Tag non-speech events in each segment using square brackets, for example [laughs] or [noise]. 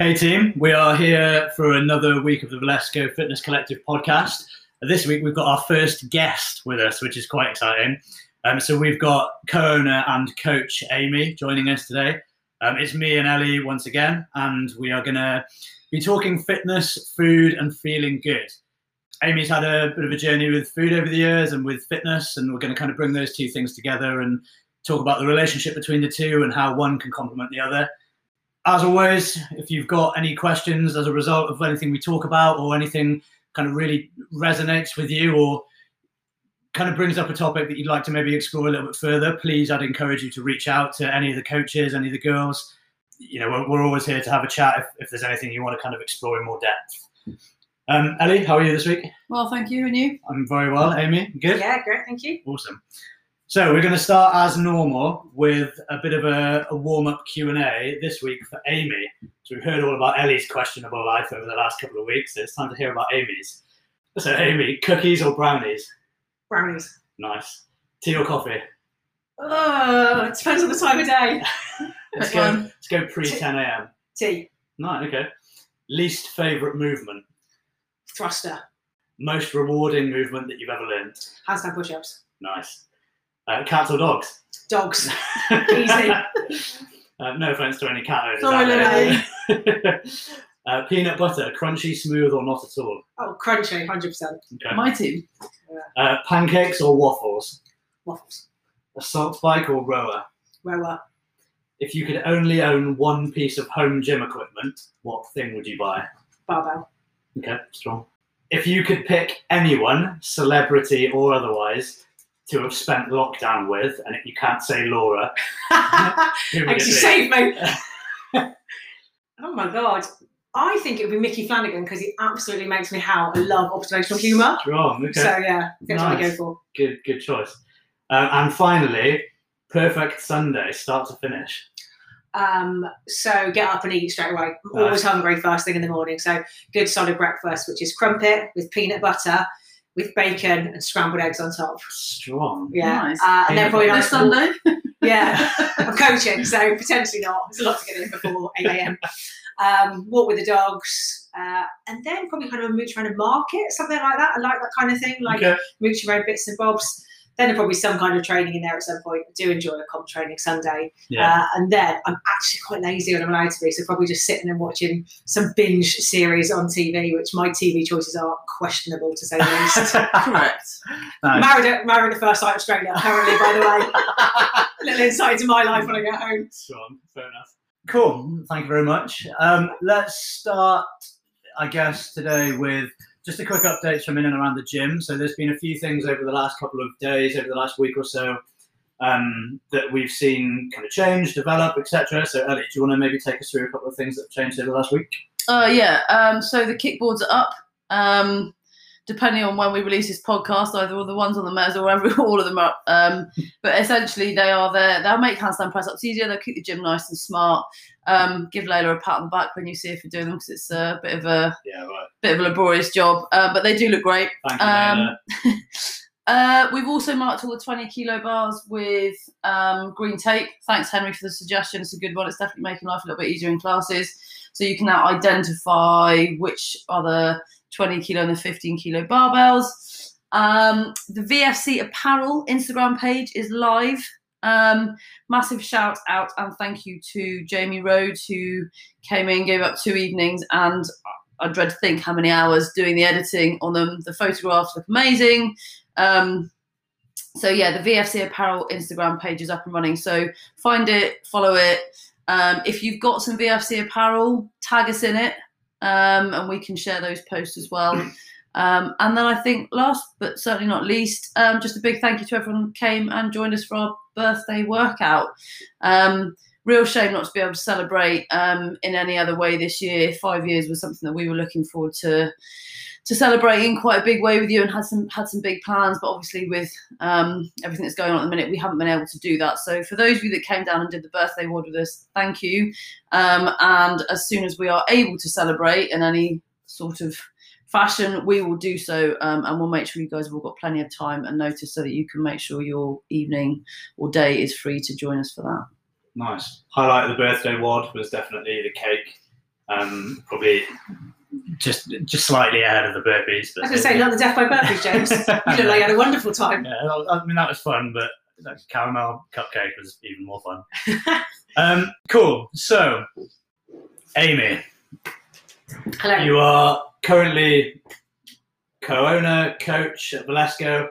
Hey team, we are here for another week of the Valesco Fitness Collective podcast. This week we've got our first guest with us, which is quite exciting. Um, so we've got co-owner and coach Amy joining us today. Um, it's me and Ellie once again, and we are going to be talking fitness, food, and feeling good. Amy's had a bit of a journey with food over the years and with fitness, and we're going to kind of bring those two things together and talk about the relationship between the two and how one can complement the other. As always, if you've got any questions as a result of anything we talk about or anything kind of really resonates with you or kind of brings up a topic that you'd like to maybe explore a little bit further, please, I'd encourage you to reach out to any of the coaches, any of the girls. You know, we're, we're always here to have a chat if, if there's anything you want to kind of explore in more depth. Um, Ellie, how are you this week? Well, thank you, and you? I'm very well. Amy, good? Yeah, great, thank you. Awesome. So we're going to start as normal with a bit of a, a warm-up Q&A this week for Amy. So we've heard all about Ellie's questionable life over the last couple of weeks. So it's time to hear about Amy's. So Amy, cookies or brownies? Brownies. Nice. Tea or coffee? Oh, it depends on the time of day. [laughs] Let's go. one. Let's go pre 10 a.m. Tea. Nice. Okay. Least favorite movement. Thruster. Most rewarding movement that you've ever learned. Handstand push-ups. Nice. Uh, cats or dogs? Dogs. [laughs] Easy. Uh, no offense to any cat owners. Sorry, out there. [laughs] uh, peanut butter, crunchy, smooth, or not at all? Oh, crunchy, 100%. Okay. My team. Uh, pancakes or waffles? Waffles. Assault bike or rower? Rower. If you could only own one piece of home gym equipment, what thing would you buy? Barbell. Okay, strong. If you could pick anyone, celebrity or otherwise, to have spent lockdown with, and you can't say Laura, [laughs] who would it Actually, be? save me. [laughs] oh my god. I think it would be Micky Flanagan because he absolutely makes me howl. I love observational humour. Strong. Okay. So yeah, that's what I go for. good, good choice. Um, and finally, perfect Sunday, start to finish. Um, so get up and eat straight away. I'm always hungry first thing in the morning. So good solid breakfast, which is crumpet with peanut butter, with bacon and scrambled eggs on top. Strong. Yeah, Nice. uh, and then probably This nice Sunday. [laughs] Yeah, [laughs] I'm coaching, so potentially not. There's a lot to get in before 8 a.m. Um, walk with the dogs, uh, and then probably kind of a mooch around a market, something like that. I like that kind of thing, like okay. mooch around bits and bobs. Then there'll probably some kind of training in there at some point. I do enjoy a comp training Sunday. Yeah. Uh, and then I'm actually quite lazy when I'm allowed to be, so probably just sitting and watching some binge series on TV, which my TV choices are questionable to say the [laughs] least. Correct. Nice. married, at, married at first sight Australia, apparently, by the way. [laughs] little insight into my life when I get home. Strong. Fair enough. Cool. Thank you very much. Um, let's start, I guess, today with just a quick update from in and around the gym. So there's been a few things over the last couple of days, over the last week or so, um, that we've seen kind of change, develop, etc. So Ellie, do you want to maybe take us through a couple of things that have changed over the last week? Uh, yeah. Um, so the kickboards are up. Um, depending on when we release this podcast, either all the ones on the mez or every, [laughs] all of them are. Um, but essentially, they are there. They'll make handstand press ups easier. They'll keep the gym nice and smart. Um, give Layla a pat on the back when you see her for doing them because it's a bit of a Yeah, right. bit of a laborious job. Uh, but they do look great. Thank you. Um. [laughs] Uh, we've also marked all the 20 kilo bars with um, green tape. Thanks, Henry, for the suggestion. It's a good one. It's definitely making life a little bit easier in classes. So you can now identify which are the 20 kilo and the 15 kilo barbells. Um, the VFC apparel Instagram page is live. Um, massive shout out and thank you to Jamie Rhodes who came in, gave up two evenings, and I dread to think how many hours doing the editing on them. The photographs look amazing. Um, so yeah, the VFC Apparel Instagram page is up and running. So find it, follow it. Um, if you've got some VFC apparel, tag us in it, um, and we can share those posts as well. Um, and then I think last but certainly not least, um, just a big thank you to everyone who came and joined us for our birthday workout. Um, real shame not to be able to celebrate um, in any other way this year. Five years was something that we were looking forward to to celebrate in quite a big way with you and had some had some big plans but obviously with um, everything that's going on at the minute we haven't been able to do that so for those of you that came down and did the birthday WOD with us thank you um, and as soon as we are able to celebrate in any sort of fashion we will do so um, and we'll make sure you guys have all got plenty of time and notice so that you can make sure your evening or day is free to join us for that Nice. Highlight of the birthday WOD was definitely the cake. Um, probably just just slightly ahead of the burpees. I was going to say, not the death by burpees, James. [laughs] you look like you had a wonderful time. Yeah, I mean that was fun, but that caramel cupcake was even more fun. [laughs] um, cool. So, Amy, Hello. you are currently co-owner, coach at Valesco.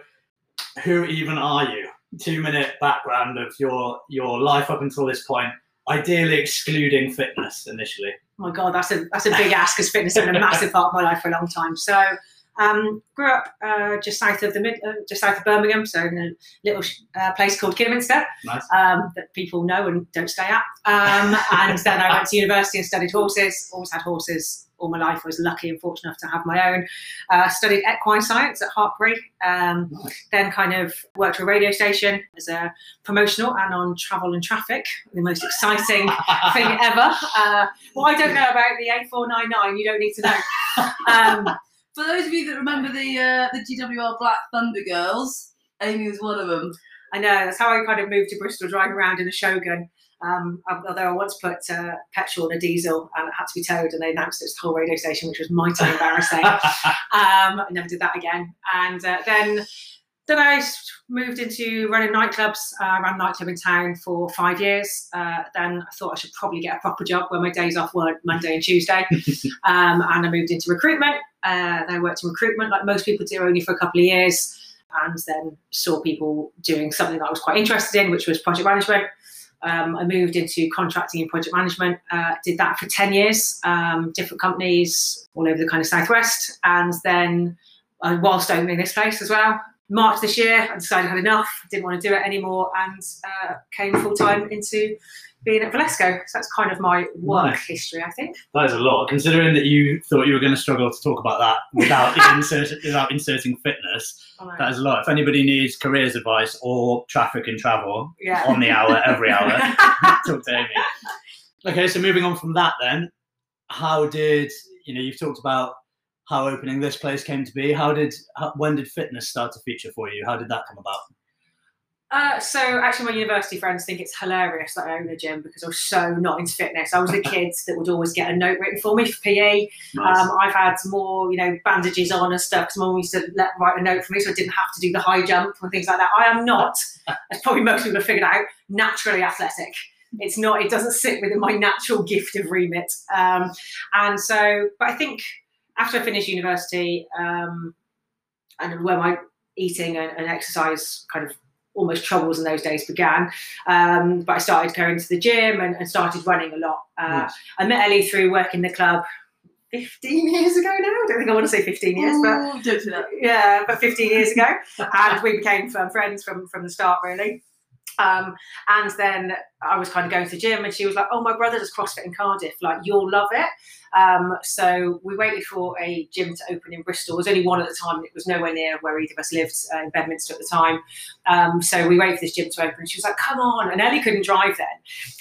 Who even are you? Two-minute background of your your life up until this point, ideally excluding fitness initially. My god, that's a that's a big ask because fitness has been a massive part of my life for a long time. So, um, grew up uh, just south of the mid, uh, just south of Birmingham, so in a little uh, place called Kidderminster Nice. um, that people know and don't stay at. Um, and then I went to university and studied horses. Always had horses all my life. I was lucky and fortunate enough to have my own. Uh, studied equine science at Hartpury. Um, Nice. then kind of worked for a radio station as a promotional and on travel and traffic. The most exciting [laughs] thing ever. Uh, what I don't know about the A499, you don't need to know. [laughs] Um, For those of you that remember the uh, the GWR Black Thunder Girls, Amy was one of them. I know that's how I kind of moved to Bristol, driving around in a Shogun. Um, although I once put uh, petrol in a diesel and it had to be towed, and they announced it was the whole radio station, which was mighty [laughs] embarrassing. um, I never did that again. And uh, then, then I moved into running nightclubs. Uh, I ran a nightclub in town for five years. Uh, then I thought I should probably get a proper job where my days off weren't Monday and Tuesday. [laughs] um, and I moved into recruitment. Uh, then I worked in recruitment like most people do, only for a couple of years. And then saw people doing something that I was quite interested in, which was project management. Um, I moved into contracting and project management. Uh, did that for ten years, um, different companies all over the kind of southwest, and then uh, whilst opening this place as well. March this year, I decided I had enough. Didn't want to do it anymore, and uh, came full time into being at Valesco. So that's kind of my work Nice. history, I think. That is a lot, considering that you thought you were going to struggle to talk about that without [laughs] insert, without inserting fitness. That is a lot. If anybody needs careers advice or traffic and travel yeah. on the hour, every hour, [laughs] talk to Amy. Okay, so moving on from that, then, how did you know? You've talked about how opening this place came to be. How did how, when did fitness start to feature for you? How did that come about? Uh, so actually, my university friends think it's hilarious that I own a gym because I was so not into fitness. I was the [laughs] kid that would always get a note written for me for PE. Nice. Um, I've had more, you know, bandages on and stuff. Because mum used to let write a note for me, so I didn't have to do the high jump and things like that. I am not, [laughs] as probably most people have figured out, naturally athletic. It's not. It doesn't sit within my natural gift of remit. Um, and so, but I think after I finished university, um, and where my eating and, and exercise kind of almost troubles in those days began. Um, but I started going to the gym and, and started running a lot. Uh, Nice. I met Ellie through working the club 15 years ago now. I don't think I want to say 15 years, but Ooh, don't do that. yeah, but 15 years ago. and we became friends from, from the start, really. Um, and then I was kind of going to the gym, and she was like, "Oh, my brother does CrossFit in Cardiff. Like, you'll love it." Um, so we waited for a gym to open in Bristol. There was only one at the time. and It was nowhere near where either of us lived uh, in Bedminster at the time. Um, so we waited for this gym to open, and she was like, "Come on!" And Ellie couldn't drive then,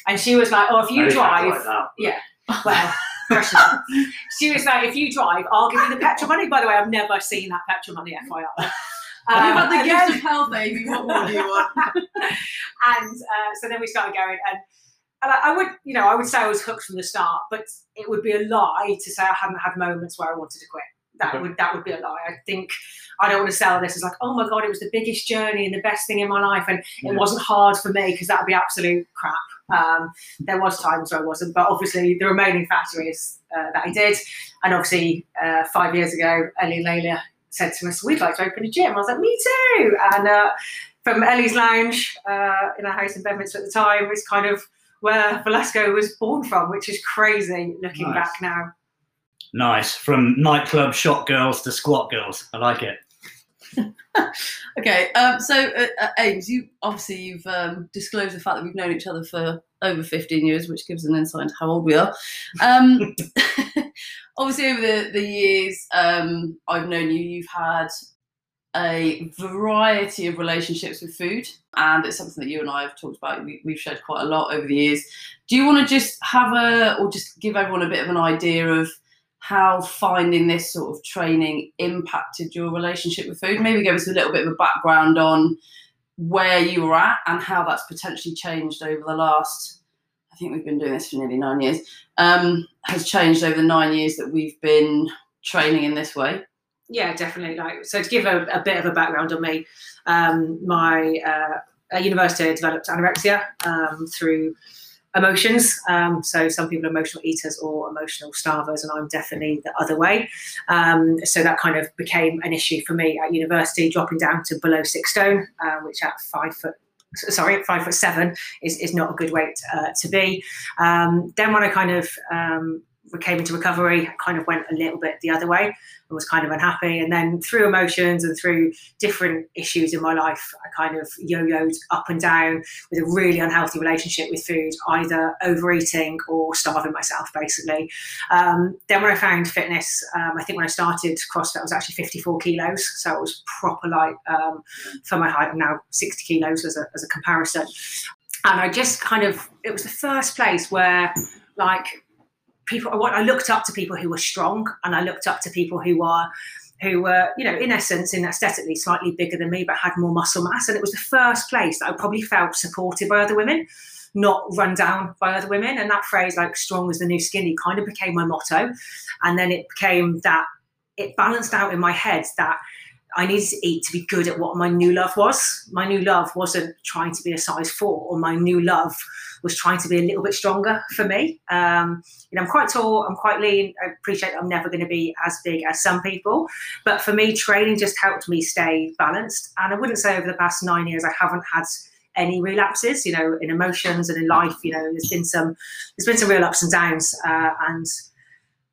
and she was like, "Oh, if you drive, like that. yeah. well." [laughs] she was like, "If you drive, I'll give you the petrol money." By the way, I've never seen that petrol money, FYI. Um, had the gift of health, Amy. What more do you want? [laughs] and uh, so then we started going and, and I, I would you know i would say i was hooked from the start but it would be a lie to say i hadn't had moments where i wanted to quit that Okay. would that would be a lie i think i don't want to sell this as like oh my god it was the biggest journey and the best thing in my life and Yeah. it wasn't hard for me because that would be absolute crap um, there was times where i wasn't but obviously the remaining factor is uh, that i did and obviously uh, five years ago ellie and layla said to us we'd like to open a gym i was like me too and uh, from Ellie's Lounge uh, in our house in Bedminster at the time is kind of where Velasco was born from, which is crazy looking Nice. back now. Nice. From nightclub shot girls to squat girls. I like it. [laughs] Okay, um, so uh, uh, Ames, you obviously you've um, disclosed the fact that we've known each other for over 15 years, which gives an insight into how old we are. Um, [laughs] obviously, over the, the years um, I've known you, you've had a variety of relationships with food, and it's something that you and I have talked about. We, we've shared quite a lot over the years. Do you want to just have a, or just give everyone a bit of an idea of how finding this sort of training impacted your relationship with food? Maybe give us a little bit of a background on where you were at and how that's potentially changed over the last I think we've been doing this for nearly nine years, um, has changed over the nine years that we've been training in this way? Yeah, definitely. Like so, to give a, a bit of a background on me, um, my uh, university I developed anorexia um, through emotions. Um, so some people are emotional eaters or emotional starvers, and I'm definitely the other way. Um, so that kind of became an issue for me at university, dropping down to below six stone, uh, which at five foot sorry, five foot seven is, is not a good weight uh, to be. Um, then when I kind of um, came into recovery, kind of went a little bit the other way and was kind of unhappy. And then through emotions and through different issues in my life, I kind of yo-yoed up and down with a really unhealthy relationship with food, either overeating or starving myself, basically. Um, then when I found fitness, um, I think when I started CrossFit, I was actually 54 kilos, so it was proper light um, for my height. I'm now 60 kilos as a, as a comparison. And I just kind of, it was the first place where like people I looked up to people who were strong and I looked up to people who are who were, you know, in essence, in aesthetically slightly bigger than me, but had more muscle mass. And it was the first place that I probably felt supported by other women, not run down by other women. And that phrase, like strong as the new skinny, kind of became my motto. And then it became that it balanced out in my head that I needed to eat to be good at what my new love was. My new love wasn't trying to be a size four, or my new love was trying to be a little bit stronger for me. Um, you know, I'm quite tall, I'm quite lean. I appreciate I'm never going to be as big as some people, but for me, training just helped me stay balanced. And I wouldn't say over the past nine years I haven't had any relapses. You know, in emotions and in life, you know, there's been some there's been some real ups and downs, uh, and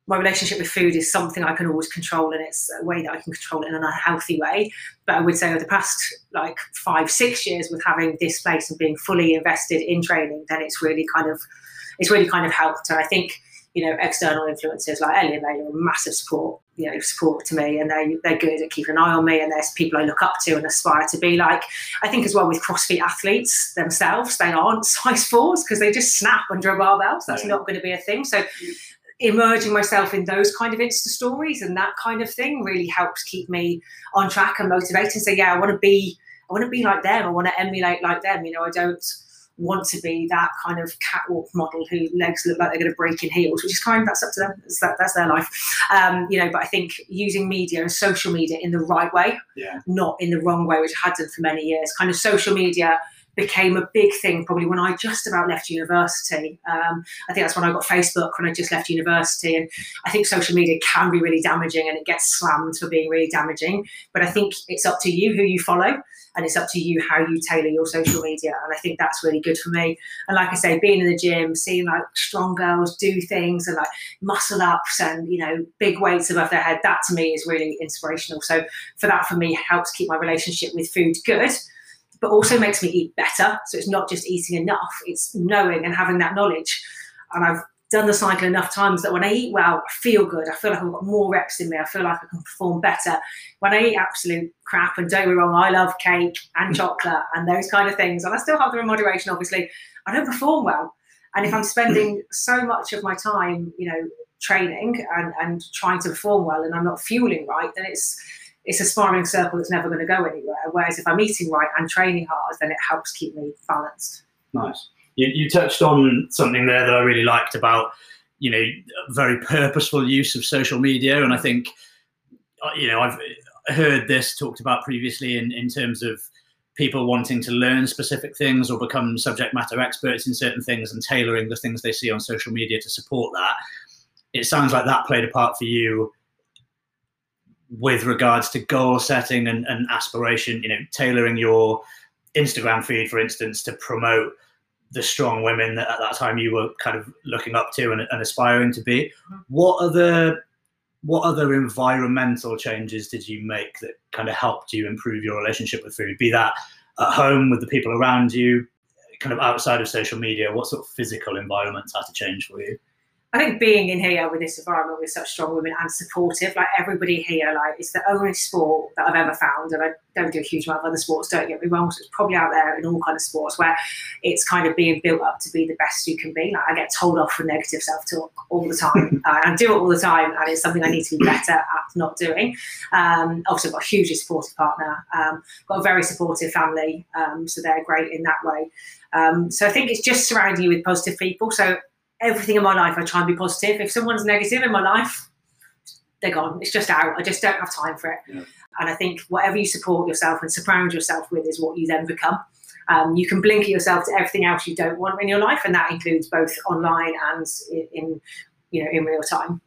my relationship with food is something I can always control, and it's a way that I can control it in a healthy way. But I would say over the past like five, six years, with having this place and being fully invested in training, then it's really kind of it's really kind of helped. And I think you know external influences like Ellie and Layla are massive support, you know, support to me, and they they're good at keeping an eye on me. And there's people I look up to and aspire to be like. I think as well with CrossFit athletes themselves, they aren't [laughs] size fours because they just snap under a barbell. So that's yeah. not going to be a thing. So immerging myself in those kind of Insta stories and that kind of thing really helps keep me on track and motivated. So yeah, I want to be, I want to be like them. I want to emulate like them. You know, I don't want to be that kind of catwalk model who legs look like they're going to break in heels, which is kind of, that's up to them. That's, that, that's their life. Um, you know, but I think using media and social media in the right way, yeah. not in the wrong way, which I had done for many years. Kind of social media became a big thing probably when I just about left university. Um, I think that's when I got Facebook when I just left university. And I think social media can be really damaging and it gets slammed for being really damaging. But I think it's up to you who you follow and it's up to you how you tailor your social media. And I think that's really good for me. And like I say, being in the gym, seeing like strong girls do things and like muscle ups and, you know, big weights above their head, that to me is really inspirational. So for that, for me, helps keep my relationship with food good but also makes me eat better. So it's not just eating enough, it's knowing and having that knowledge. And I've done the cycle enough times that when I eat well, I feel good. I feel like I've got more reps in me. I feel like I can perform better. When I eat absolute crap, and don't be wrong, I love cake and mm. chocolate and those kind of things, and I still have them in moderation, obviously, I don't perform well. And if I'm spending so much of my time, you know, training and, and trying to perform well and I'm not fueling right, then it's it's a spiraling circle that's never going to go anywhere. Whereas if I'm eating right and training hard, then it helps keep me balanced. Nice. You, you touched on something there that I really liked about, you know, very purposeful use of social media. And I think, uh, you know, I've heard this talked about previously in, in terms of people wanting to learn specific things or become subject matter experts in certain things and tailoring the things they see on social media to support that. It sounds like that played a part for you with regards to goal setting and, and aspiration, you know, tailoring your Instagram feed, for instance, to promote the strong women that at that time you were kind of looking up to and, and aspiring to be. Mm-hmm. What other what other environmental changes did you make that kind of helped you improve your relationship with food? Be that at home with the people around you, kind of outside of social media, what sort of physical environments had to change for you? I think being in here with this environment with such strong women and supportive, like everybody here, like it's the only sport that I've ever found, and I don't do a huge amount of other sports. Don't get me wrong, so it's probably out there in all kind of sports where it's kind of being built up to be the best you can be. Like I get told off for negative self-talk all the time, [laughs] uh, I do it all the time, and it's something I need to be better at not doing. Um, also, got a hugely supportive partner, um, got a very supportive family, um, so they're great in that way. Um, so I think it's just surrounding you with positive people. So everything in my life, I try and be positive. If someone's negative in my life, they're gone. It's just out. I just don't have time for it. Yeah. And I think whatever you support yourself and surround yourself with is what you then become. Um, you can blink at yourself to everything else you don't want in your life, and that includes both online and in, in you know in real time.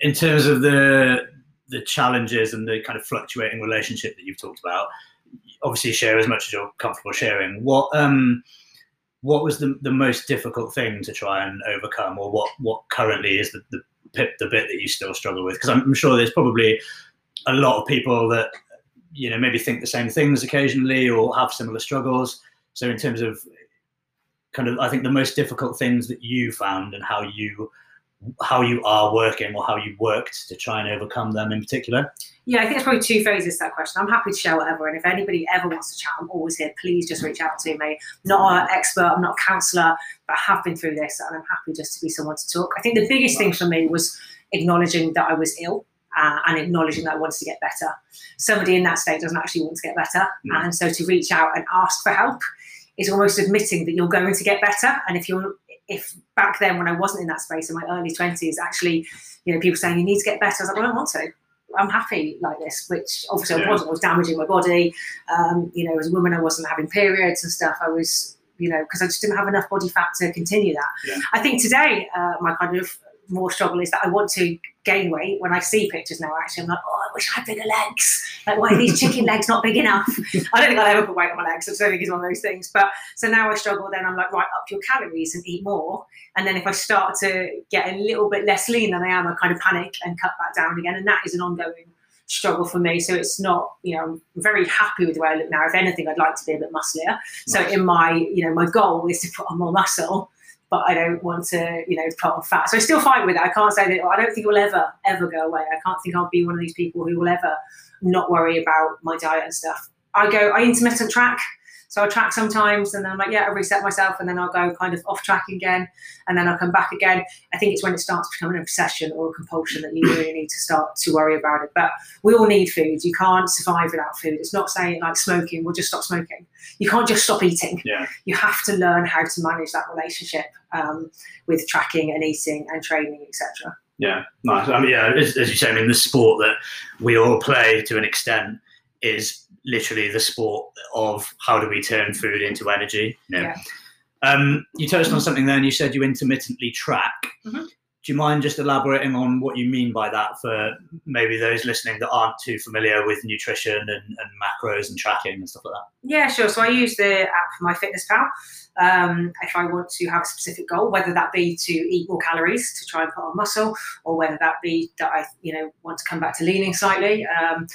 in terms of the the challenges and the kind of fluctuating relationship that you've talked about, obviously share as much as you're comfortable sharing. What um what was the, the most difficult thing to try and overcome, or what what currently is the the, bit- the bit that you still struggle with? Because I'm, I'm sure there's probably a lot of people that you know maybe think the same things occasionally or have similar struggles. So in terms of kind of, I think the most difficult things that you found and how you how you are working or how you worked to try and overcome them in particular. Yeah, I think there's probably two phases to that question. I'm happy to share whatever, and if anybody ever wants to chat, I'm always here. Please just reach out to me. Not an expert, I'm not a counsellor, but I have been through this, and I'm happy just to be someone to talk. I think the biggest thing for me was acknowledging that I was ill. Uh, and acknowledging that I wanted to get better. Somebody in that state doesn't actually want to get better. Mm. And so to reach out and ask for help is almost admitting that you're going to get better. And if you're if back then when I wasn't in that space in my early twenties, actually, you know, people saying you need to get better, I was like, well, I don't want to. I'm happy like this, which obviously Yeah. I wasn't. I was damaging my body. Um, you know, as a woman, I wasn't having periods and stuff. I was, you know, because I just didn't have enough body fat to continue that. Yeah. I think today, uh, my kind of more struggle is that I want to gain weight. When I see pictures now, actually, I'm like, oh, I wish I had bigger legs. Like, why are these chicken legs not big enough? [laughs] I don't think I'll ever put weight on my legs. I don't think it's one of those things. But so now I struggle. Then I'm like, right, up your calories and eat more. And then if I start to get a little bit less lean than I am, I kind of panic and cut back down again. And that is an ongoing struggle for me. So it's not, you know, I'm very happy with the way I look now. If anything, I'd like to be a bit musclier. So in my, you know, my goal is to put on more muscle, but I don't want to, you know, put on fat. So I still fight with it. I can't say that. I don't think it will ever, ever go away. I can't think I'll be one of these people who will ever not worry about my diet and stuff. I go, I intermittent track. So I track sometimes, and then I'm like, yeah, I reset myself, and then I'll go kind of off track again, and then I'll come back again. I think it's when it starts becoming an obsession or a compulsion that you really need to start to worry about it. But we all need food. You can't survive without food. It's not saying like smoking, we'll just stop smoking. You can't just stop eating. Yeah. You have to learn how to manage that relationship um, with tracking and eating and training, etc. Yeah, nice. I mean, yeah, as, as you say, I mean, the sport that we all play to an extent is literally the sport of how do we turn food into energy. You know? Yeah. Um, you touched on something then. You said you intermittently track. Mhm. Do you mind just elaborating on what you mean by that for maybe those listening that aren't too familiar with nutrition and, and macros and tracking and stuff like that? Yeah, sure. So I use the app for MyFitnessPal. Um, if I want to have a specific goal, whether that be to eat more calories to try and put on muscle, or whether that be that I, you know, want to come back to leaning slightly. Um,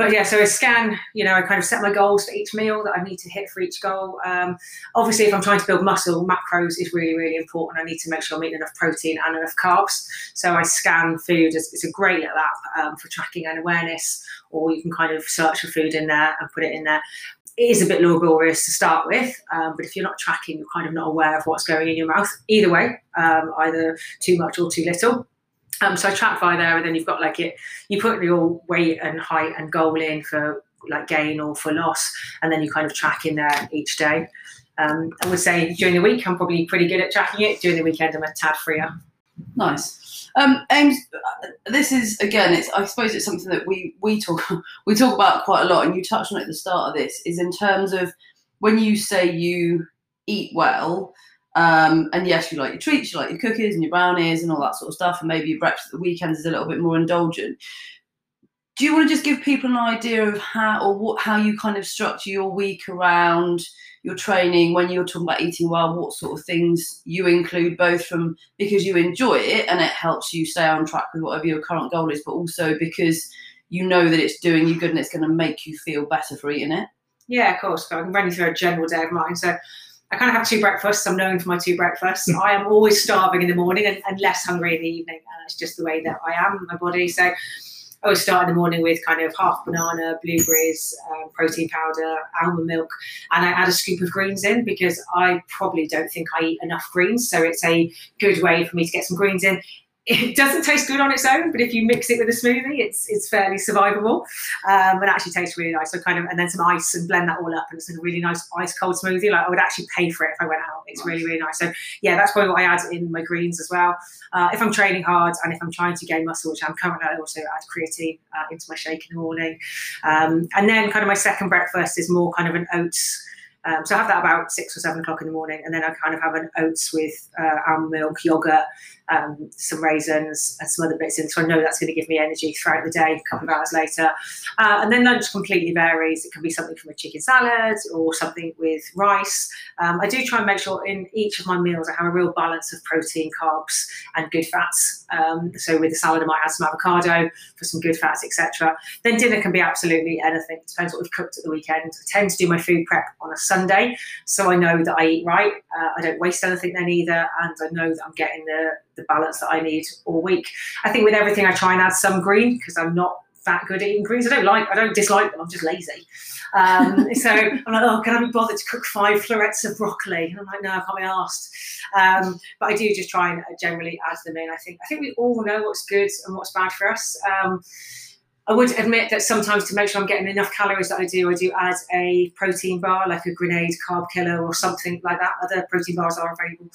but yeah, so I scan, you know, I kind of set my goals for each meal that I need to hit for each goal. Um, obviously, if I'm trying to build muscle, macros is really, really important. I need to make sure I'm eating enough protein and enough carbs. So I scan food. It's a great little app um, for tracking and awareness, or you can kind of search for food in there and put it in there. It is a bit laborious to start with, um, but if you're not tracking, you're kind of not aware of what's going in your mouth. Either way, um, either too much or too little. Um, so I track via there, and then you've got like it. You put your weight and height and goal in for like gain or for loss, and then you kind of track in there each day. Um, I would say during the week I'm probably pretty good at tracking it. During the weekend I'm a tad freer. Nice. Um, Ames, uh, this is again. It's I suppose it's something that we we talk [laughs] we talk about quite a lot, and you touched on it at the start of this. Is in terms of when you say you eat well, um, and yes, you like your treats, you like your cookies and your brownies and all that sort of stuff, and maybe your breakfast at the weekends is a little bit more indulgent. Do you want to just give people an idea of how or what how you kind of structure your week around your training when you're talking about eating well? What sort of things you include, both from because you enjoy it and it helps you stay on track with whatever your current goal is, but also because you know that it's doing you good and it's going to make you feel better for eating it. Yeah, of course. I can run you through a general day of mine. So I kind of have two breakfasts. I'm known for my two breakfasts. I am always starving in the morning and, and less hungry in the evening. And it's just the way that I am, my body. So I always start in the morning with kind of half banana, blueberries, um, protein powder, almond milk, and I add a scoop of greens in because I probably don't think I eat enough greens. So it's a good way for me to get some greens in. It doesn't taste good on its own, but if you mix it with a smoothie, it's it's fairly survivable, um, and actually tastes really nice. So kind of, and then some ice and blend that all up, and it's a really nice ice cold smoothie. Like I would actually pay for it if I went out. It's nice. really really nice. So yeah, that's probably what I add in my greens as well. Uh, if I'm training hard and if I'm trying to gain muscle, which I'm currently, I also add creatine uh, into my shake in the morning, um, and then kind of my second breakfast is more kind of an oats um, so I have that about six or seven o'clock in the morning, and then I kind of have an oats with uh, almond milk, yogurt, um, some raisins, and some other bits in. So I know that's going to give me energy throughout the day. A couple of hours later, uh, and then lunch completely varies. It can be something from a chicken salad or something with rice. Um, I do try and make sure in each of my meals I have a real balance of protein, carbs, and good fats. Um, so with the salad, I might add some avocado for some good fats, etc. Then dinner can be absolutely anything. It depends what we've cooked at the weekend. I tend to do my food prep on a Sunday, so I know that I eat right. Uh, I don't waste anything then either, and I know that I'm getting the, the balance that I need all week. I think with everything, I try and add some green because I'm not that good at eating greens. I don't like, I don't dislike them. I'm just lazy. Um, [laughs] so I'm like, oh, can I be bothered to cook five florets of broccoli? And I'm like, no, I can't be asked. Um, but I do just try and generally add them in. I think I think we all know what's good and what's bad for us. Um, I would admit that sometimes to make sure I'm getting enough calories that I do, I do add a protein bar, like a Grenade Carb Killa or something like that. Other protein bars are available.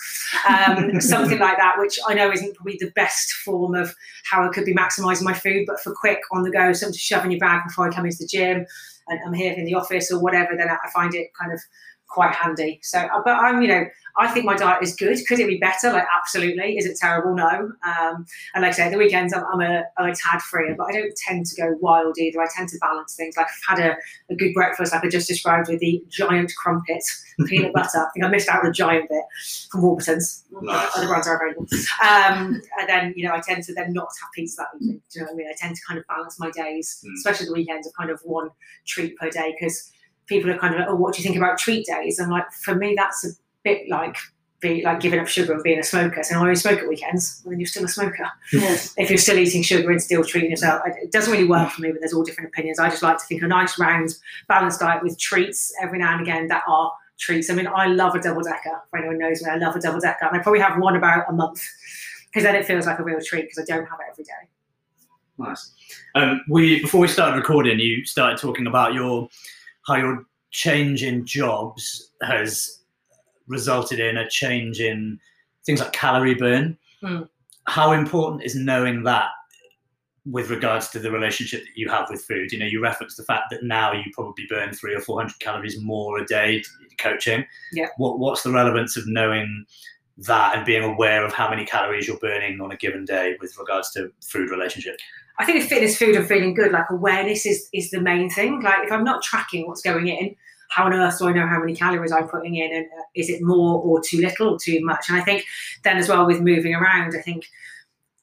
Um, [laughs] something like that, which I know isn't probably the best form of how I could be maximizing my food, but for quick on the go, something to shove in your bag before I come into the gym and I'm here in the office or whatever, then I find it kind of quite handy. So, uh, but I'm, you know, I think my diet is good. Could it be better? Like, absolutely. Is it terrible? No. Um, and like I say, the weekends I'm, I'm a, I'm a tad freer, but I don't tend to go wild either. I tend to balance things. Like I've had a, a good breakfast, like I just described with the giant crumpet, [laughs] peanut butter. I think I missed out on the giant bit from Warburton's. Nice. Other brands are available. Um, and then, you know, I tend to then not have pizza that evening. Do you know what I mean? I tend to kind of balance my days, mm. especially the weekends, of kind of one treat per day because people are kind of like, oh, what do you think about treat days? I'm like, for me, that's a bit like be like giving up sugar and being a smoker. So I only smoke at weekends, well, then you're still a smoker. [laughs] If you're still eating sugar and still treating yourself, it doesn't really work for me. But there's all different opinions. I just like to think a nice round balanced diet with treats every now and again that are treats. I mean, I love a double decker. For anyone knows me, I love a double decker, and I probably have one about a month because then it feels like a real treat because I don't have it every day. Nice. Um, we before we started recording, you started talking about your how your change in jobs has resulted in a change in things like calorie burn. Mm. How important is knowing that with regards to the relationship that you have with food? You know, you referenced the fact that now you probably burn three or four hundred calories more a day coaching. Yeah. What What's the relevance of knowing that and being aware of how many calories you're burning on a given day with regards to food relationship? I think with fitness, food, and feeling good, like awareness is is the main thing. Like if I'm not tracking what's going in, how on earth do I know how many calories I'm putting in, and uh, is it more or too little or too much? And I think then as well with moving around, I think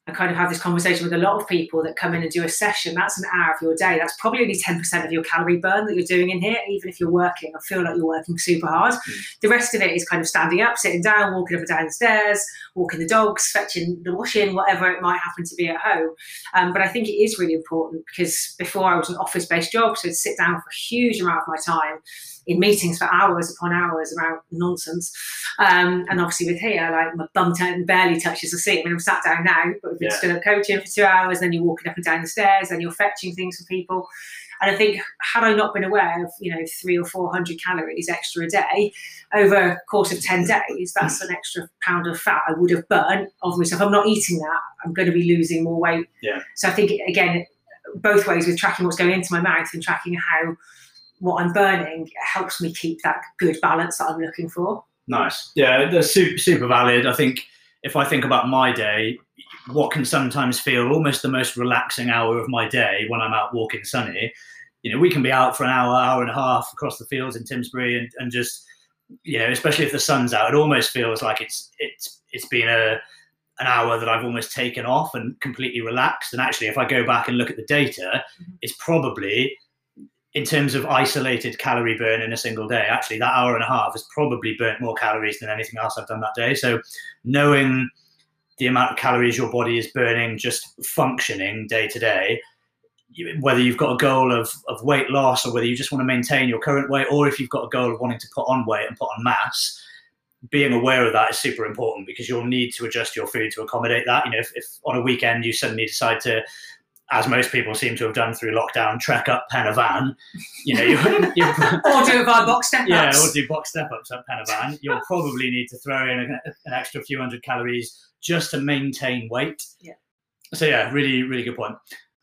I kind of have this conversation with a lot of people that come in and do a session. That's an hour of your day. That's probably only 10% of your calorie burn that you're doing in here, even if you're working. I feel like you're working super hard. Mm. The rest of it is kind of standing up, sitting down, walking up and down the stairs, walking the dogs, fetching the washing, whatever it might happen to be at home. Um, but I think it is really important because before I was an office based job, so I'd sit down for a huge amount of my time in meetings for hours upon hours about nonsense. Um, and obviously with here, like my bum t- barely touches the seat. I mean, I'm sat down now, but we've been yeah. still at coaching for two hours, then you're walking up and down the stairs, and you're fetching things for people. And I think had I not been aware of, you know, three or four hundred calories extra a day over a course of 10 days, that's an extra pound of fat I would have burnt of myself. If I'm not eating that, I'm going to be losing more weight. Yeah. So I think again, both ways with tracking what's going into my mouth and tracking how what I'm burning helps me keep that good balance that I'm looking for. Nice. Yeah, that's super, super valid. I think if I think about my day, what can sometimes feel almost the most relaxing hour of my day when I'm out walking sunny, you know, we can be out for an hour, hour and a half across the fields in Timsbury and, and just, you know, especially if the sun's out, it almost feels like it's it's it's been a an hour that I've almost taken off and completely relaxed. And actually, if I go back and look at the data, mm-hmm. it's probably in terms of isolated calorie burn in a single day, actually that hour and a half has probably burnt more calories than anything else I've done that day. So knowing the amount of calories your body is burning just functioning day to day, whether you've got a goal of, of weight loss or whether you just want to maintain your current weight or if you've got a goal of wanting to put on weight and put on mass, being aware of that is super important because you'll need to adjust your food to accommodate that. You know, if, if on a weekend you suddenly decide to, as most people seem to have done through lockdown, trek up Fan, you know, you, [laughs] you or do via box step ups. yeah, or do box step ups at Fan, you'll probably need to throw in a, an extra few hundred calories just to maintain weight. Yeah. So yeah, really, really good point.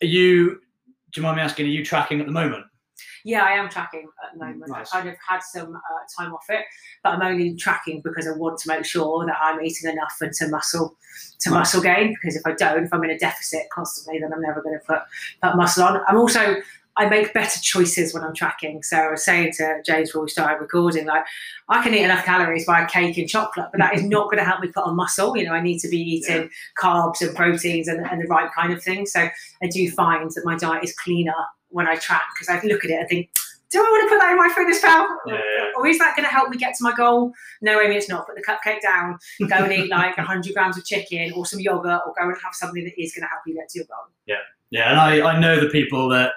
Are you? Do you mind me asking? Are you tracking at the moment? Yeah, I am tracking at the moment. Nice. I kind of had some uh, time off it, but I'm only tracking because I want to make sure that I'm eating enough and to muscle to Nice. muscle gain. Because if I don't, if I'm in a deficit constantly, then I'm never going to put put muscle on. I'm also I make better choices when I'm tracking. So I was saying to James before we started recording, like I can eat enough calories by a cake and chocolate, but that is not going to help me put on muscle. You know, I need to be eating carbs and proteins and, and the right kind of thing. So I do find that my diet is cleaner when I track because I look at it and think, do I want to put that in MyFitnessPal? Yeah. Or is that going to help me get to my goal? No, Amy, it's not. Put the cupcake down, go and eat like 100 grams of chicken or some yogurt or go and have something that is going to help you get to your goal. Yeah, Yeah. and I, I know the people that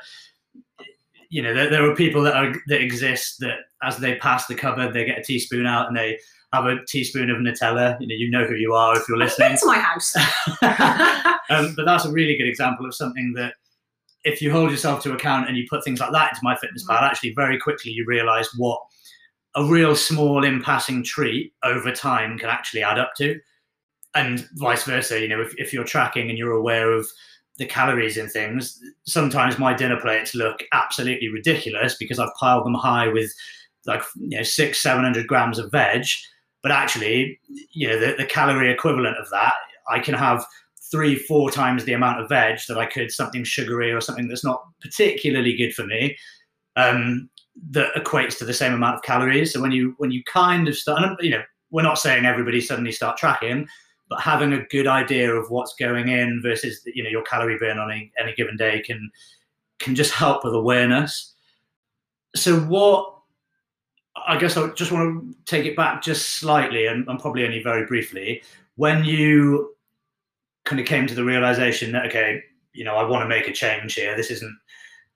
you know there, there are people that are that exist that as they pass the cupboard they get a teaspoon out and they have a teaspoon of Nutella. You know, you know who you are if you're listening. To my house. [laughs] um, but that's a really good example of something that if you hold yourself to account and you put things like that into MyFitnessPal, mm-hmm. actually very quickly you realize what a real small in passing treat over time can actually add up to. And vice versa, you know, if, if you're tracking and you're aware of the calories in things, sometimes my dinner plates look absolutely ridiculous because I've piled them high with like you know six, seven hundred grams of veg. But actually, you know, the, the calorie equivalent of that, I can have three, four times the amount of veg that I could something sugary or something that's not particularly good for me. Um, that equates to the same amount of calories. So when you when you kind of start, you know, we're not saying everybody suddenly start tracking, but having a good idea of what's going in versus you know your calorie burn on any, any given day can can just help with awareness. So what? I guess I just want to take it back just slightly, and, and probably only very briefly. When you kind of came to the realization that okay, you know, I want to make a change here. This isn't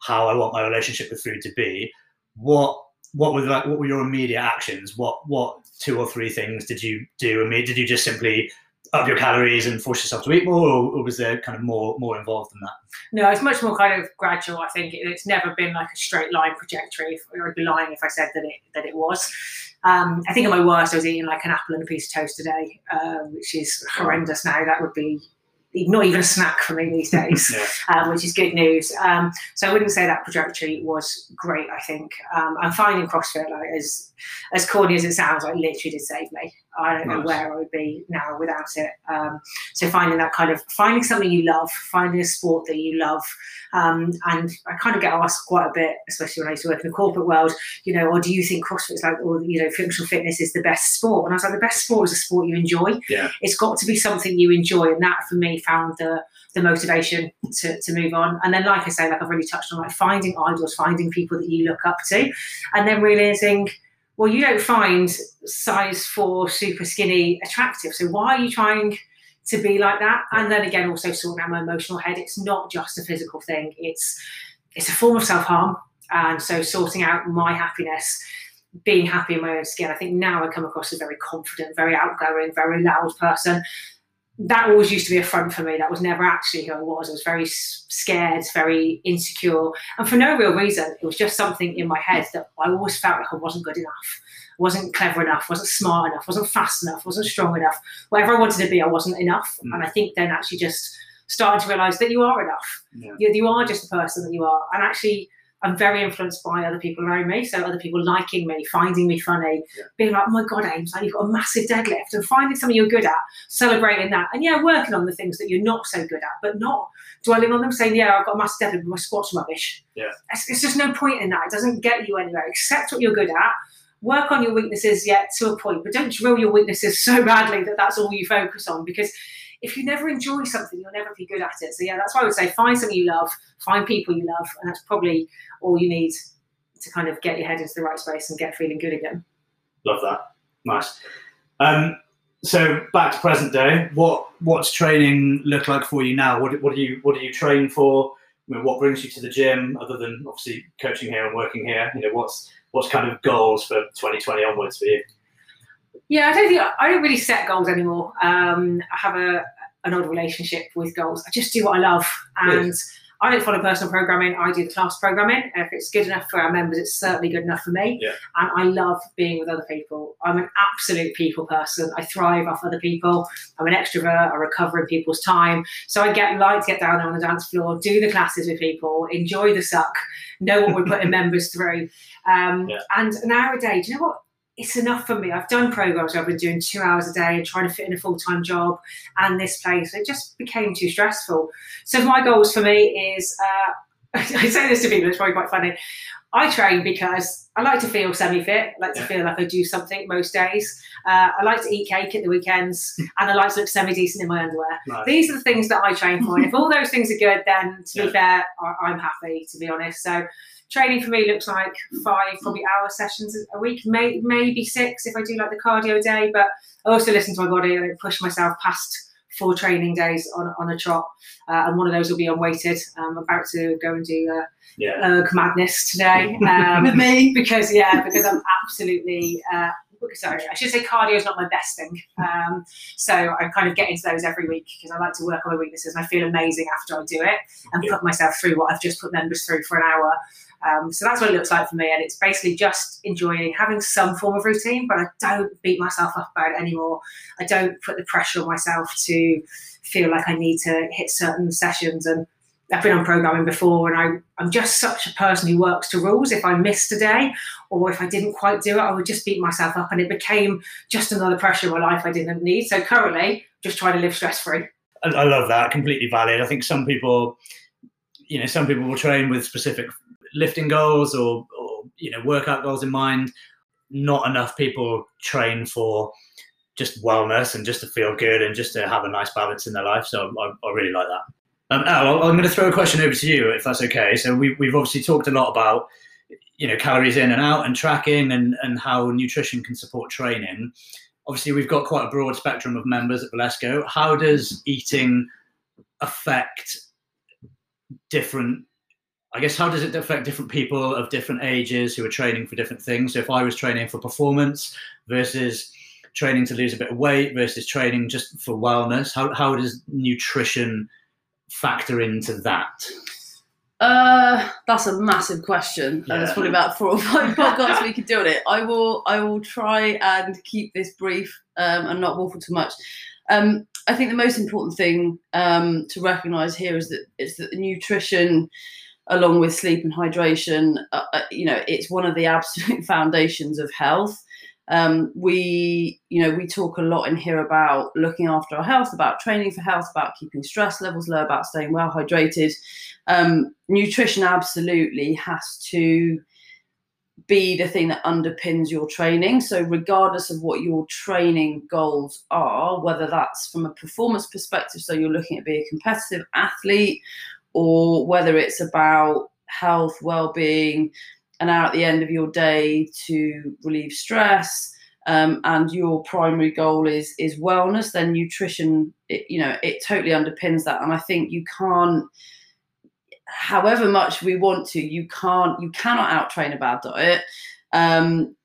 how I want my relationship with food to be. What what were like what were your immediate actions? What what two or three things did you do? I mean, did you just simply up your calories and force yourself to eat more, or, was there kind of more more involved than that? No, it's much more kind of gradual. I think it's never been like a straight line trajectory. I'd be lying if I said that it that it was. Um, I think at my worst, I was eating like an apple and a piece of toast a day, uh, which is horrendous now. That would be not even a snack for me these days, [laughs] Yeah. um, which is good news. Um, so I wouldn't say that trajectory was great. I think um, I'm finding CrossFit like as as corny as it sounds, like literally did save me. I don't know where I would be now without it. Um, so finding that kind of finding something you love, finding a sport that you love, um, and I kind of get asked quite a bit, especially when I used to work in the corporate world. You know, or do you think CrossFit is like, or you know, functional fitness is the best sport? And I was like, the best sport is a sport you enjoy. Yeah. It's got to be something you enjoy, and that for me found the the motivation to, to move on. And then, like I say, like I've really touched on, like finding idols, finding people that you look up to, and then realizing, well, you don't find size four super skinny attractive. So why are you trying to be like that? And then again, also sorting out my emotional head. It's not just a physical thing. It's it's a form of self harm. And so sorting out my happiness, being happy in my own skin. I think now I come across as very confident, very outgoing, very loud person that always used to be a front for me. That was never actually who I was. I was very scared, very insecure, and for no real reason. It was just something in my head that I always felt like I wasn't good enough, wasn't clever enough, wasn't smart enough, wasn't fast enough, wasn't strong enough. Whatever I wanted to be, I wasn't enough. Mm. And I think then actually just starting to realise that you are enough. Yeah. You, you are just the person that you are. And actually, I'm very influenced by other people around me. So other people liking me, finding me funny, Yeah. being like, oh my God, Ames, like, you've got a massive deadlift, and finding something you're good at, celebrating that. And yeah, working on the things that you're not so good at, but not dwelling on them, saying, yeah, I've got a massive deadlift, but my squat's rubbish. Yeah. It's, it's just no point in that. It doesn't get you anywhere. Accept what you're good at. Work on your weaknesses yet to a point, but don't drill your weaknesses so badly that that's all you focus on because if you never enjoy something, you'll never be good at it. So yeah, that's why I would say find something you love, find people you love, and that's probably all you need to kind of get your head into the right space and get feeling good again. Love that. Nice. Um, so back to present day. What what's training look like for you now? What what do you what do you train for? I mean, what brings you to the gym other than obviously coaching here and working here? You know, what's what's kind of goals for 2020 onwards for you? Yeah, I don't think I don't really set goals anymore. Um, I have a an odd relationship with goals. I just do what I love, and I don't follow personal programming. I do the class programming. If it's good enough for our members, it's certainly good enough for me. Yeah. And I love being with other people. I'm an absolute people person. I thrive off other people. I'm an extrovert. I recover in people's time. So I get like to get down there on the dance floor, do the classes with people, enjoy the suck, know what we're putting [laughs] members through. Um, Yeah. And an hour a day. Do you know what? It's enough for me. I've done programs where I've been doing two hours a day and trying to fit in a full time job and this place. It just became too stressful. So my goals for me is uh, [laughs] I say this to people, it's probably quite funny. I train because I like to feel semi-fit, I like to feel like I do something most days. Uh, I like to eat cake at the weekends, [laughs] and I like to look semi-decent in my underwear. Nice. These are the things that I train for. And if [laughs] all those things are good, then to be fair, I, I'm happy. To be honest, so training for me looks like five probably hour sessions a week, may, maybe six if I do like the cardio day. But I also listen to my body and I push myself past four training days on, on a trot, uh, and one of those will be unweighted. I'm about to go and do uh, Yeah. Erg Madness today. Um, [laughs] With me. because yeah, [laughs] because I'm absolutely. Uh, sorry, I should say cardio is not my best thing. Um, so I kind of get into those every week because I like to work on my weaknesses and I feel amazing after I do it and Yeah. put myself through what I've just put members through for an hour. Um, so that's what it looks like for me, and it's basically just enjoying having some form of routine, but I don't beat myself up about it anymore. I don't put the pressure on myself to feel like I need to hit certain sessions and I've been on programming before, and I, I'm just such a person who works to rules. If I missed a day or if I didn't quite do it, I would just beat myself up, and it became just another pressure in my life I didn't need. So currently, just trying to live stress free. I, I love that. Completely valid. I think some people, you know, some people will train with specific lifting goals or, or you know, workout goals in mind. Not enough people train for just wellness and just to feel good and just to have a nice balance in their life. So I, I really like that. Um, Al, I'm going to throw a question over to you, if that's okay. So we, we've obviously talked a lot about, you know, calories in and out and tracking and, and how nutrition can support training. Obviously, we've got quite a broad spectrum of members at Valesco. How does eating affect different? I guess how does it affect different people of different ages who are training for different things? So if I was training for performance versus training to lose a bit of weight versus training just for wellness, how how does nutrition factor into that? Uh, that's a massive question. and there's probably about four or five [laughs] podcasts we could do on it. I will, I will try and keep this brief um, and not waffle too much. Um, I think the most important thing um, to recognise here is that is that the nutrition, along with sleep and hydration, uh, uh, you know, it's one of the [laughs] absolute foundations of health. Um, we, you know, we talk a lot in here about looking after our health, about training for health, about keeping stress levels low, about staying well hydrated. Um, nutrition absolutely has to be the thing that underpins your training. So, regardless of what your training goals are, whether that's from a performance perspective, so you're looking at being a competitive athlete, or whether it's about health, well being, an hour at the end of your day to relieve stress. Um, and your primary goal is is wellness, then nutrition, it, you know, it totally underpins that. And I think you can't, however much we want to, you can't, you cannot outtrain a bad diet. Um,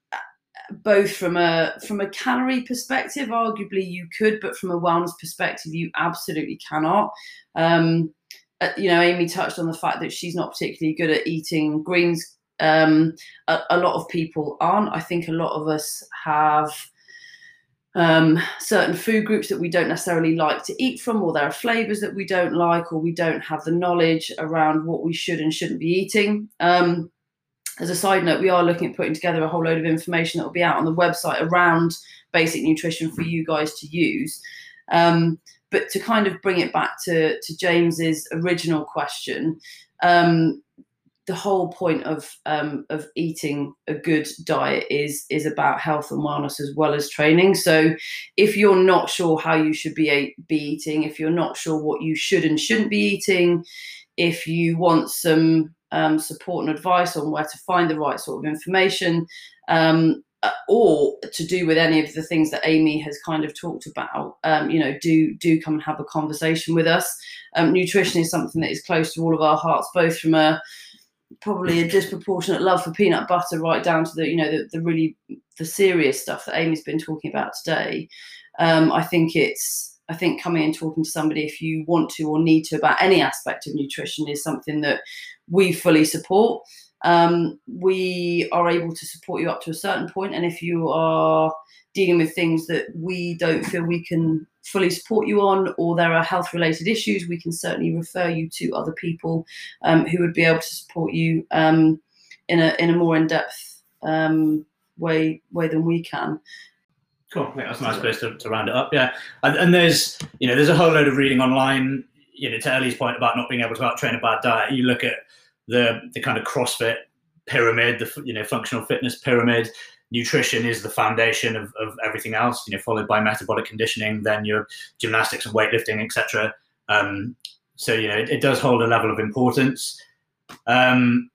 both from a from a calorie perspective, arguably you could, but from a wellness perspective, you absolutely cannot. Um, you know, Amy touched on the fact that she's not particularly good at eating greens. Um, a, a lot of people aren't. I think a lot of us have um, certain food groups that we don't necessarily like to eat from, or there are flavors that we don't like, or we don't have the knowledge around what we should and shouldn't be eating. Um, as a side note, we are looking at putting together a whole load of information that will be out on the website around basic nutrition for you guys to use. Um, but to kind of bring it back to, to James's original question, um, the whole point of um, of eating a good diet is is about health and wellness as well as training. So, if you're not sure how you should be a, be eating, if you're not sure what you should and shouldn't be eating, if you want some um, support and advice on where to find the right sort of information, um, or to do with any of the things that Amy has kind of talked about, um, you know, do do come and have a conversation with us. Um, nutrition is something that is close to all of our hearts, both from a probably a disproportionate love for peanut butter, right down to the you know the, the really the serious stuff that Amy's been talking about today. Um, I think it's I think coming and talking to somebody if you want to or need to about any aspect of nutrition is something that we fully support. Um, we are able to support you up to a certain point, and if you are dealing with things that we don't feel we can fully support you on, or there are health related issues, we can certainly refer you to other people um, who would be able to support you um, in a in a more in depth um, way way than we can. Cool. That's a nice place to, to round it up. Yeah, and, and there's you know there's a whole load of reading online. You know, to Ellie's point about not being able to out train a bad diet, you look at the the kind of CrossFit pyramid, the you know functional fitness pyramid. Nutrition is the foundation of, of everything else. You know, followed by metabolic conditioning, then your gymnastics and weightlifting, etc. Um, so you know, it, it, does hold a level of importance. Um,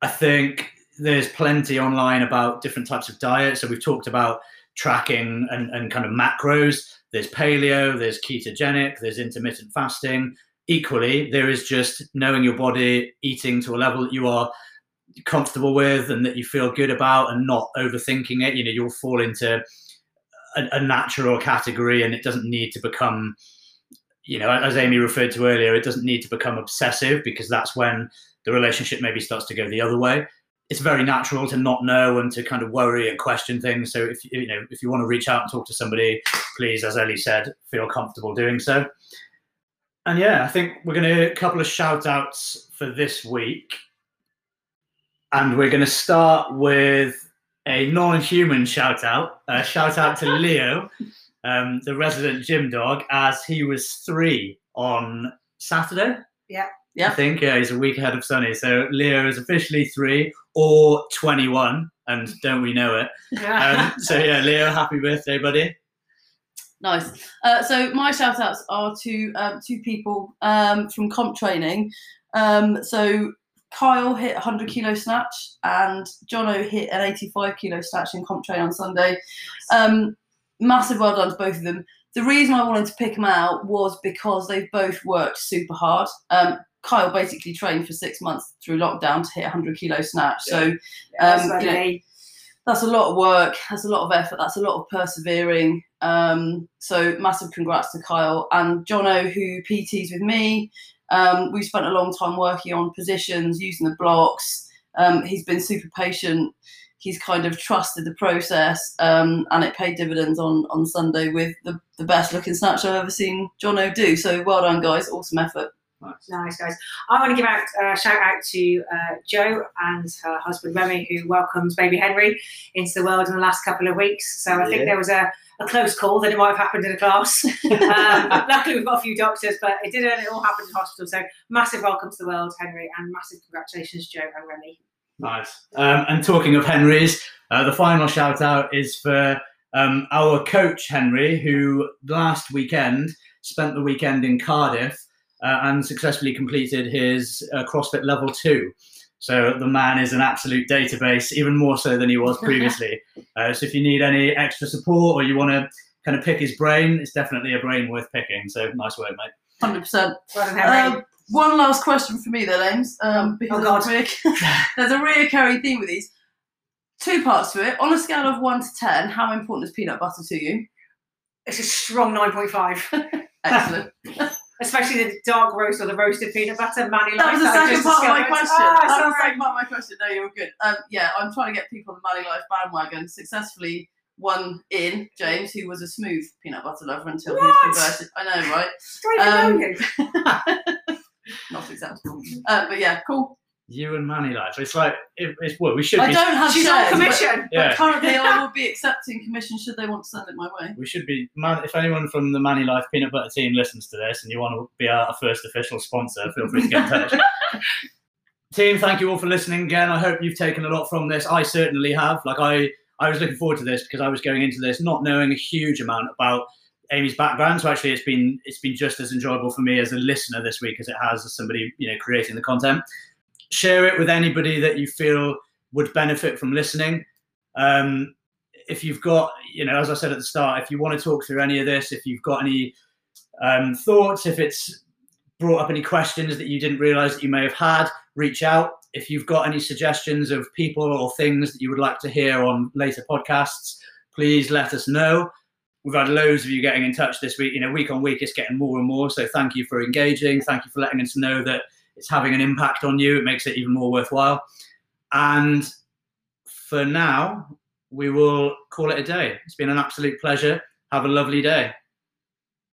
I think there's plenty online about different types of diet. So we've talked about tracking and, and kind of macros. There's paleo, there's ketogenic, there's intermittent fasting. Equally, there is just knowing your body, eating to a level that you are comfortable with and that you feel good about and not overthinking it. You know, you'll fall into a, a natural category and it doesn't need to become, you know, as Amy referred to earlier, it doesn't need to become obsessive because that's when the relationship maybe starts to go the other way it's very natural to not know and to kind of worry and question things. So if you know if you want to reach out and talk to somebody, please, as Ellie said, feel comfortable doing so. And yeah, I think we're going to a couple of shout outs for this week. And we're going to start with a non-human shout out. A shout out to [laughs] Leo, um, the resident gym dog, as he was three on Saturday. Yeah. Yeah. I think yeah, he's a week ahead of Sonny. So Leo is officially three or 21, and don't we know it? Um, so yeah, Leo, happy birthday, buddy. Nice. Uh, so my shout outs are to um, two people um, from comp training. Um, so Kyle hit 100 kilo snatch and Jono hit an 85 kilo snatch in comp train on Sunday. Um, massive well done to both of them. The reason I wanted to pick them out was because they've both worked super hard. Um, Kyle basically trained for six months through lockdown to hit 100 kilo snatch. So, um, you know, that's a lot of work. That's a lot of effort. That's a lot of persevering. Um, so, massive congrats to Kyle and Jono, who PTs with me. Um, we spent a long time working on positions, using the blocks. Um, he's been super patient. He's kind of trusted the process, um, and it paid dividends on on Sunday with the, the best looking snatch I've ever seen Jono do. So, well done, guys. Awesome effort. Nice. nice, guys. I want to give out a uh, shout out to uh, Joe and her husband Remy, who welcomes baby Henry into the world in the last couple of weeks. So I think there was a, a close call that it might have happened in a class. [laughs] um, luckily, we've got a few doctors, but it didn't. It all happened in hospital. So massive welcome to the world, Henry, and massive congratulations, Joe and Remy. Nice. Um, and talking of Henry's, uh, the final shout out is for um, our coach Henry, who last weekend spent the weekend in Cardiff uh, and successfully completed his uh, CrossFit level two. So the man is an absolute database, even more so than he was [laughs] previously. uh, so if you need any extra support or you want to kind of pick his brain, it's definitely a brain worth picking. So nice work, mate. Hundred percent. Um, one last question for me, then, Ames. Um, oh God, [laughs] there's a reoccurring theme with these. Two parts to it. On a scale of one to ten, how important is peanut butter to you? It's a strong nine point five. [laughs] Excellent especially the dark roast or the roasted peanut butter. Manny that was the second part of my question. Oh, that was the second part of my question. No, you're good. Um, yeah, I'm trying to get people on the ManiLife bandwagon. Successfully one in James, who was a smooth peanut butter lover until what? he was converted. I know, right? Um, [laughs] [laughs] not acceptable. Uh, but yeah, cool. You and ManiLife. It's like it, it's well, we should. I be, don't have She's shares, on commission. But, Yeah. but currently I will be [laughs] accepting commission should they want to send it my way. We should be. Man, if anyone from the ManiLife peanut butter team listens to this and you want to be our first official sponsor, feel free to get in touch. [laughs] team, thank you all for listening again. I hope you've taken a lot from this. I certainly have. Like I, I was looking forward to this because I was going into this not knowing a huge amount about Amy's background. So actually, it's been it's been just as enjoyable for me as a listener this week as it has as somebody you know creating the content. Share it with anybody that you feel would benefit from listening. Um, if you've got, you know, as I said at the start, if you want to talk through any of this, if you've got any um, thoughts, if it's brought up any questions that you didn't realize that you may have had, reach out. If you've got any suggestions of people or things that you would like to hear on later podcasts, please let us know. We've had loads of you getting in touch this week. You know, week on week, it's getting more and more. So thank you for engaging. Thank you for letting us know that it's having an impact on you. It makes it even more worthwhile. And for now, we will call it a day. It's been an absolute pleasure. Have a lovely day.